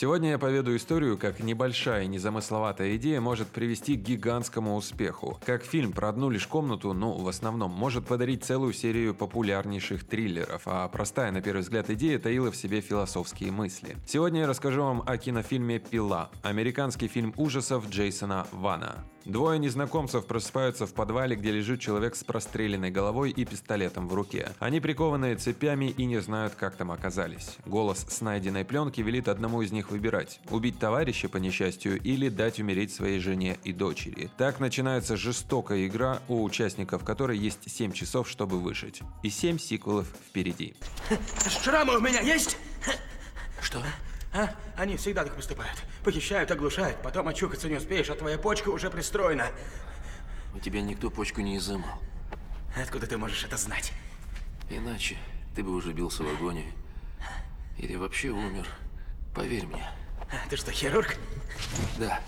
Сегодня я поведу историю, как небольшая незамысловатая идея может привести к гигантскому успеху. Как фильм про одну лишь комнату, ну, в основном, может подарить целую серию популярнейших триллеров, а простая, на первый взгляд, идея таила в себе философские мысли. Сегодня я расскажу вам о кинофильме «Пила» – американский фильм ужасов Джейсона Вана. Двое незнакомцев просыпаются в подвале, где лежит человек с простреленной головой и пистолетом в руке. Они прикованы цепями и не знают, как там оказались. Голос с найденной пленки велит одному из них выбирать – убить товарища по несчастью или дать умереть своей жене и дочери. Так начинается жестокая игра, у участников которой есть 7 часов, чтобы выжить. И 7 сиквелов впереди. Шрамы у меня есть? Что? А? Они всегда так поступают. Похищают, оглушают, потом очухаться не успеешь, а твоя почка уже пристроена. У тебя никто почку не изымал. Откуда ты можешь это знать? Иначе ты бы уже бился в агонии. Или вообще умер. Поверь мне. Ты что, хирург? Да.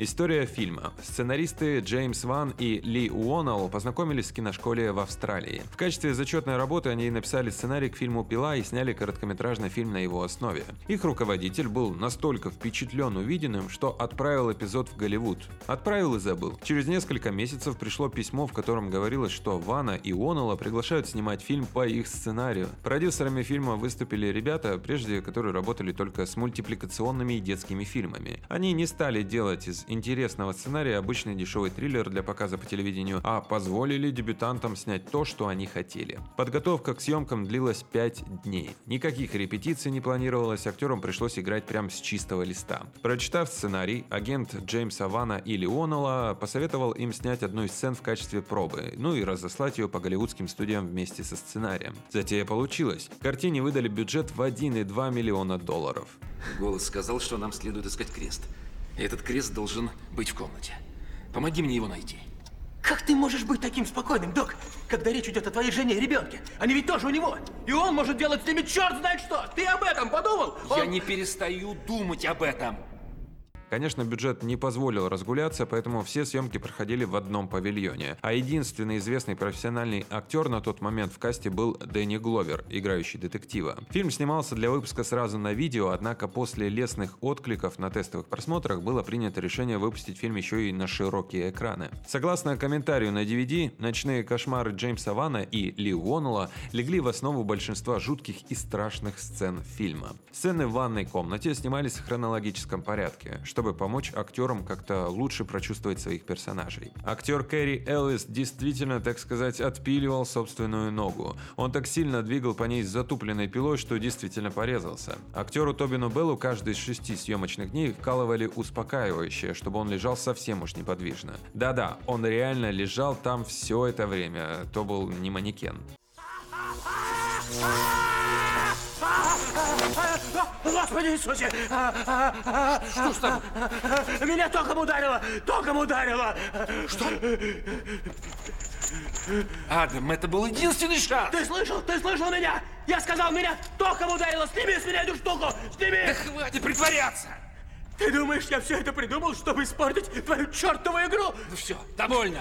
История фильма. Сценаристы Джеймс Ван и Ли Уоннелл познакомились в киношколе в Австралии. В качестве зачетной работы они написали сценарий к фильму «Пила» и сняли короткометражный фильм на его основе. Их руководитель был настолько впечатлен увиденным, что отправил эпизод в Голливуд. Отправил и забыл. Через несколько месяцев пришло письмо, в котором говорилось, что Вана и Уоннелла приглашают снимать фильм по их сценарию. Продюсерами фильма выступили ребята, прежде которые работали только с мультипликационными и детскими фильмами. Они не стали делать из интересного сценария обычный дешевый триллер для показа по телевидению, а позволили дебютантам снять то, что они хотели. Подготовка к съемкам длилась 5 дней. Никаких репетиций не планировалось, актерам пришлось играть прямо с чистого листа. Прочитав сценарий, агент Джеймса Вана или Леонела посоветовал им снять одну из сцен в качестве пробы, ну и разослать ее по голливудским студиям вместе со сценарием. Затея получилась. Картине выдали бюджет в 1,2 миллиона долларов. Голос сказал, что нам следует искать крест. Этот крест должен быть в комнате. Помоги мне его найти. Как ты можешь быть таким спокойным, док, когда речь идет о твоей жене и ребенке? Они ведь тоже у него. И он может делать с ними черт знает что. Ты об этом подумал? Я Он- не перестаю думать об этом. Конечно, бюджет не позволил разгуляться, поэтому все съемки проходили в одном павильоне. А единственный известный профессиональный актер на тот момент в касте был Дэнни Гловер, играющий детектива. Фильм снимался для выпуска сразу на видео, однако после лестных откликов на тестовых просмотрах было принято решение выпустить фильм еще и на широкие экраны. Согласно комментарию на DVD, ночные кошмары Джеймса Вана и Ли Уоннелла легли в основу большинства жутких и страшных сцен фильма. Сцены в ванной комнате снимались в хронологическом порядке, чтобы помочь актерам как-то лучше прочувствовать своих персонажей. Актер Кэрри Эллис действительно, так сказать, отпиливал собственную ногу. Он так сильно двигал по ней с затупленной пилой, что действительно порезался. Актеру Тобину Беллу каждый из шести съемочных дней вкалывали успокаивающее, чтобы он лежал совсем уж неподвижно. Да-да, он реально лежал там все это время, то был не манекен. Господи Иисусе! Что с тобой? Меня током ударило! Током ударило! Что? Адам, это был единственный шанс. Ты слышал? Ты слышал меня? Я сказал, меня током ударило! Сними с меня эту штуку! Сними! Да хватит притворяться. Ты думаешь, я все это придумал, чтобы испортить твою чертову игру? Ну все, довольно.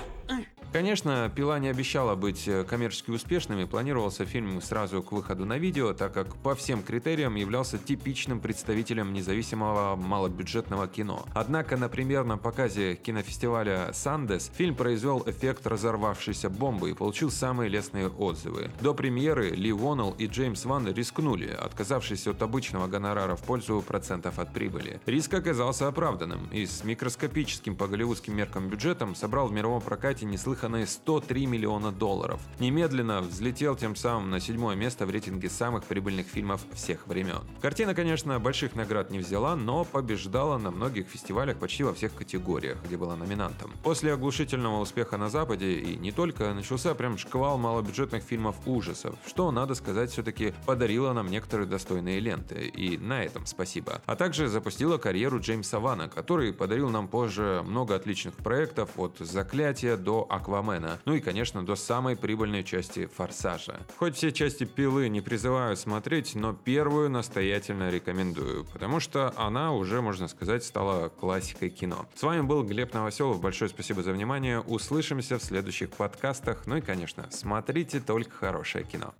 Конечно, «Пила» не обещала быть э, коммерчески успешным и планировался фильм сразу к выходу на видео, так как по всем критериям являлся типичным представителем независимого малобюджетного кино. Однако на премьерном показе кинофестиваля «Сандес» фильм произвел эффект разорвавшейся бомбы и получил самые лестные отзывы. До премьеры Ли Уоннелл и Джеймс Ван рискнули, отказавшись от обычного гонорара в пользу процентов от прибыли. Риск оказался оправданным и с микроскопическим по голливудским меркам бюджетом собрал в мировом прокате неслыханные 103 миллиона долларов. Немедленно взлетел тем самым на седьмое место в рейтинге самых прибыльных фильмов всех времен. Картина, конечно, больших наград не взяла, но побеждала на многих фестивалях почти во всех категориях, где была номинантом. После оглушительного успеха на Западе и не только, начался прям шквал малобюджетных фильмов ужасов, что, надо сказать, все-таки подарило нам некоторые достойные ленты, и на этом спасибо. А также запустила карьеру Джеймса Вана, который подарил нам позже много отличных проектов от «Заклятия» до «Аквамена», ну и, конечно, до самой прибыльной части «Форсажа». Хоть все части «Пилы» не призываю смотреть, но первую настоятельно рекомендую, потому что она уже, можно сказать, стала классикой кино. С вами был Глеб Новоселов, большое спасибо за внимание, услышимся в следующих подкастах, ну и, конечно, смотрите только хорошее кино.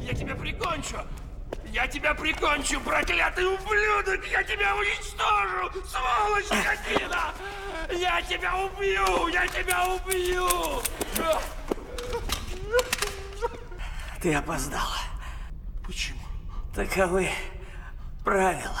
Я тебя прикончу! Я тебя прикончу, проклятый ублюдок! Я тебя уничтожу, сволочь скотина! Я тебя убью! Я тебя убью! Ты опоздал. Почему? Таковы правила.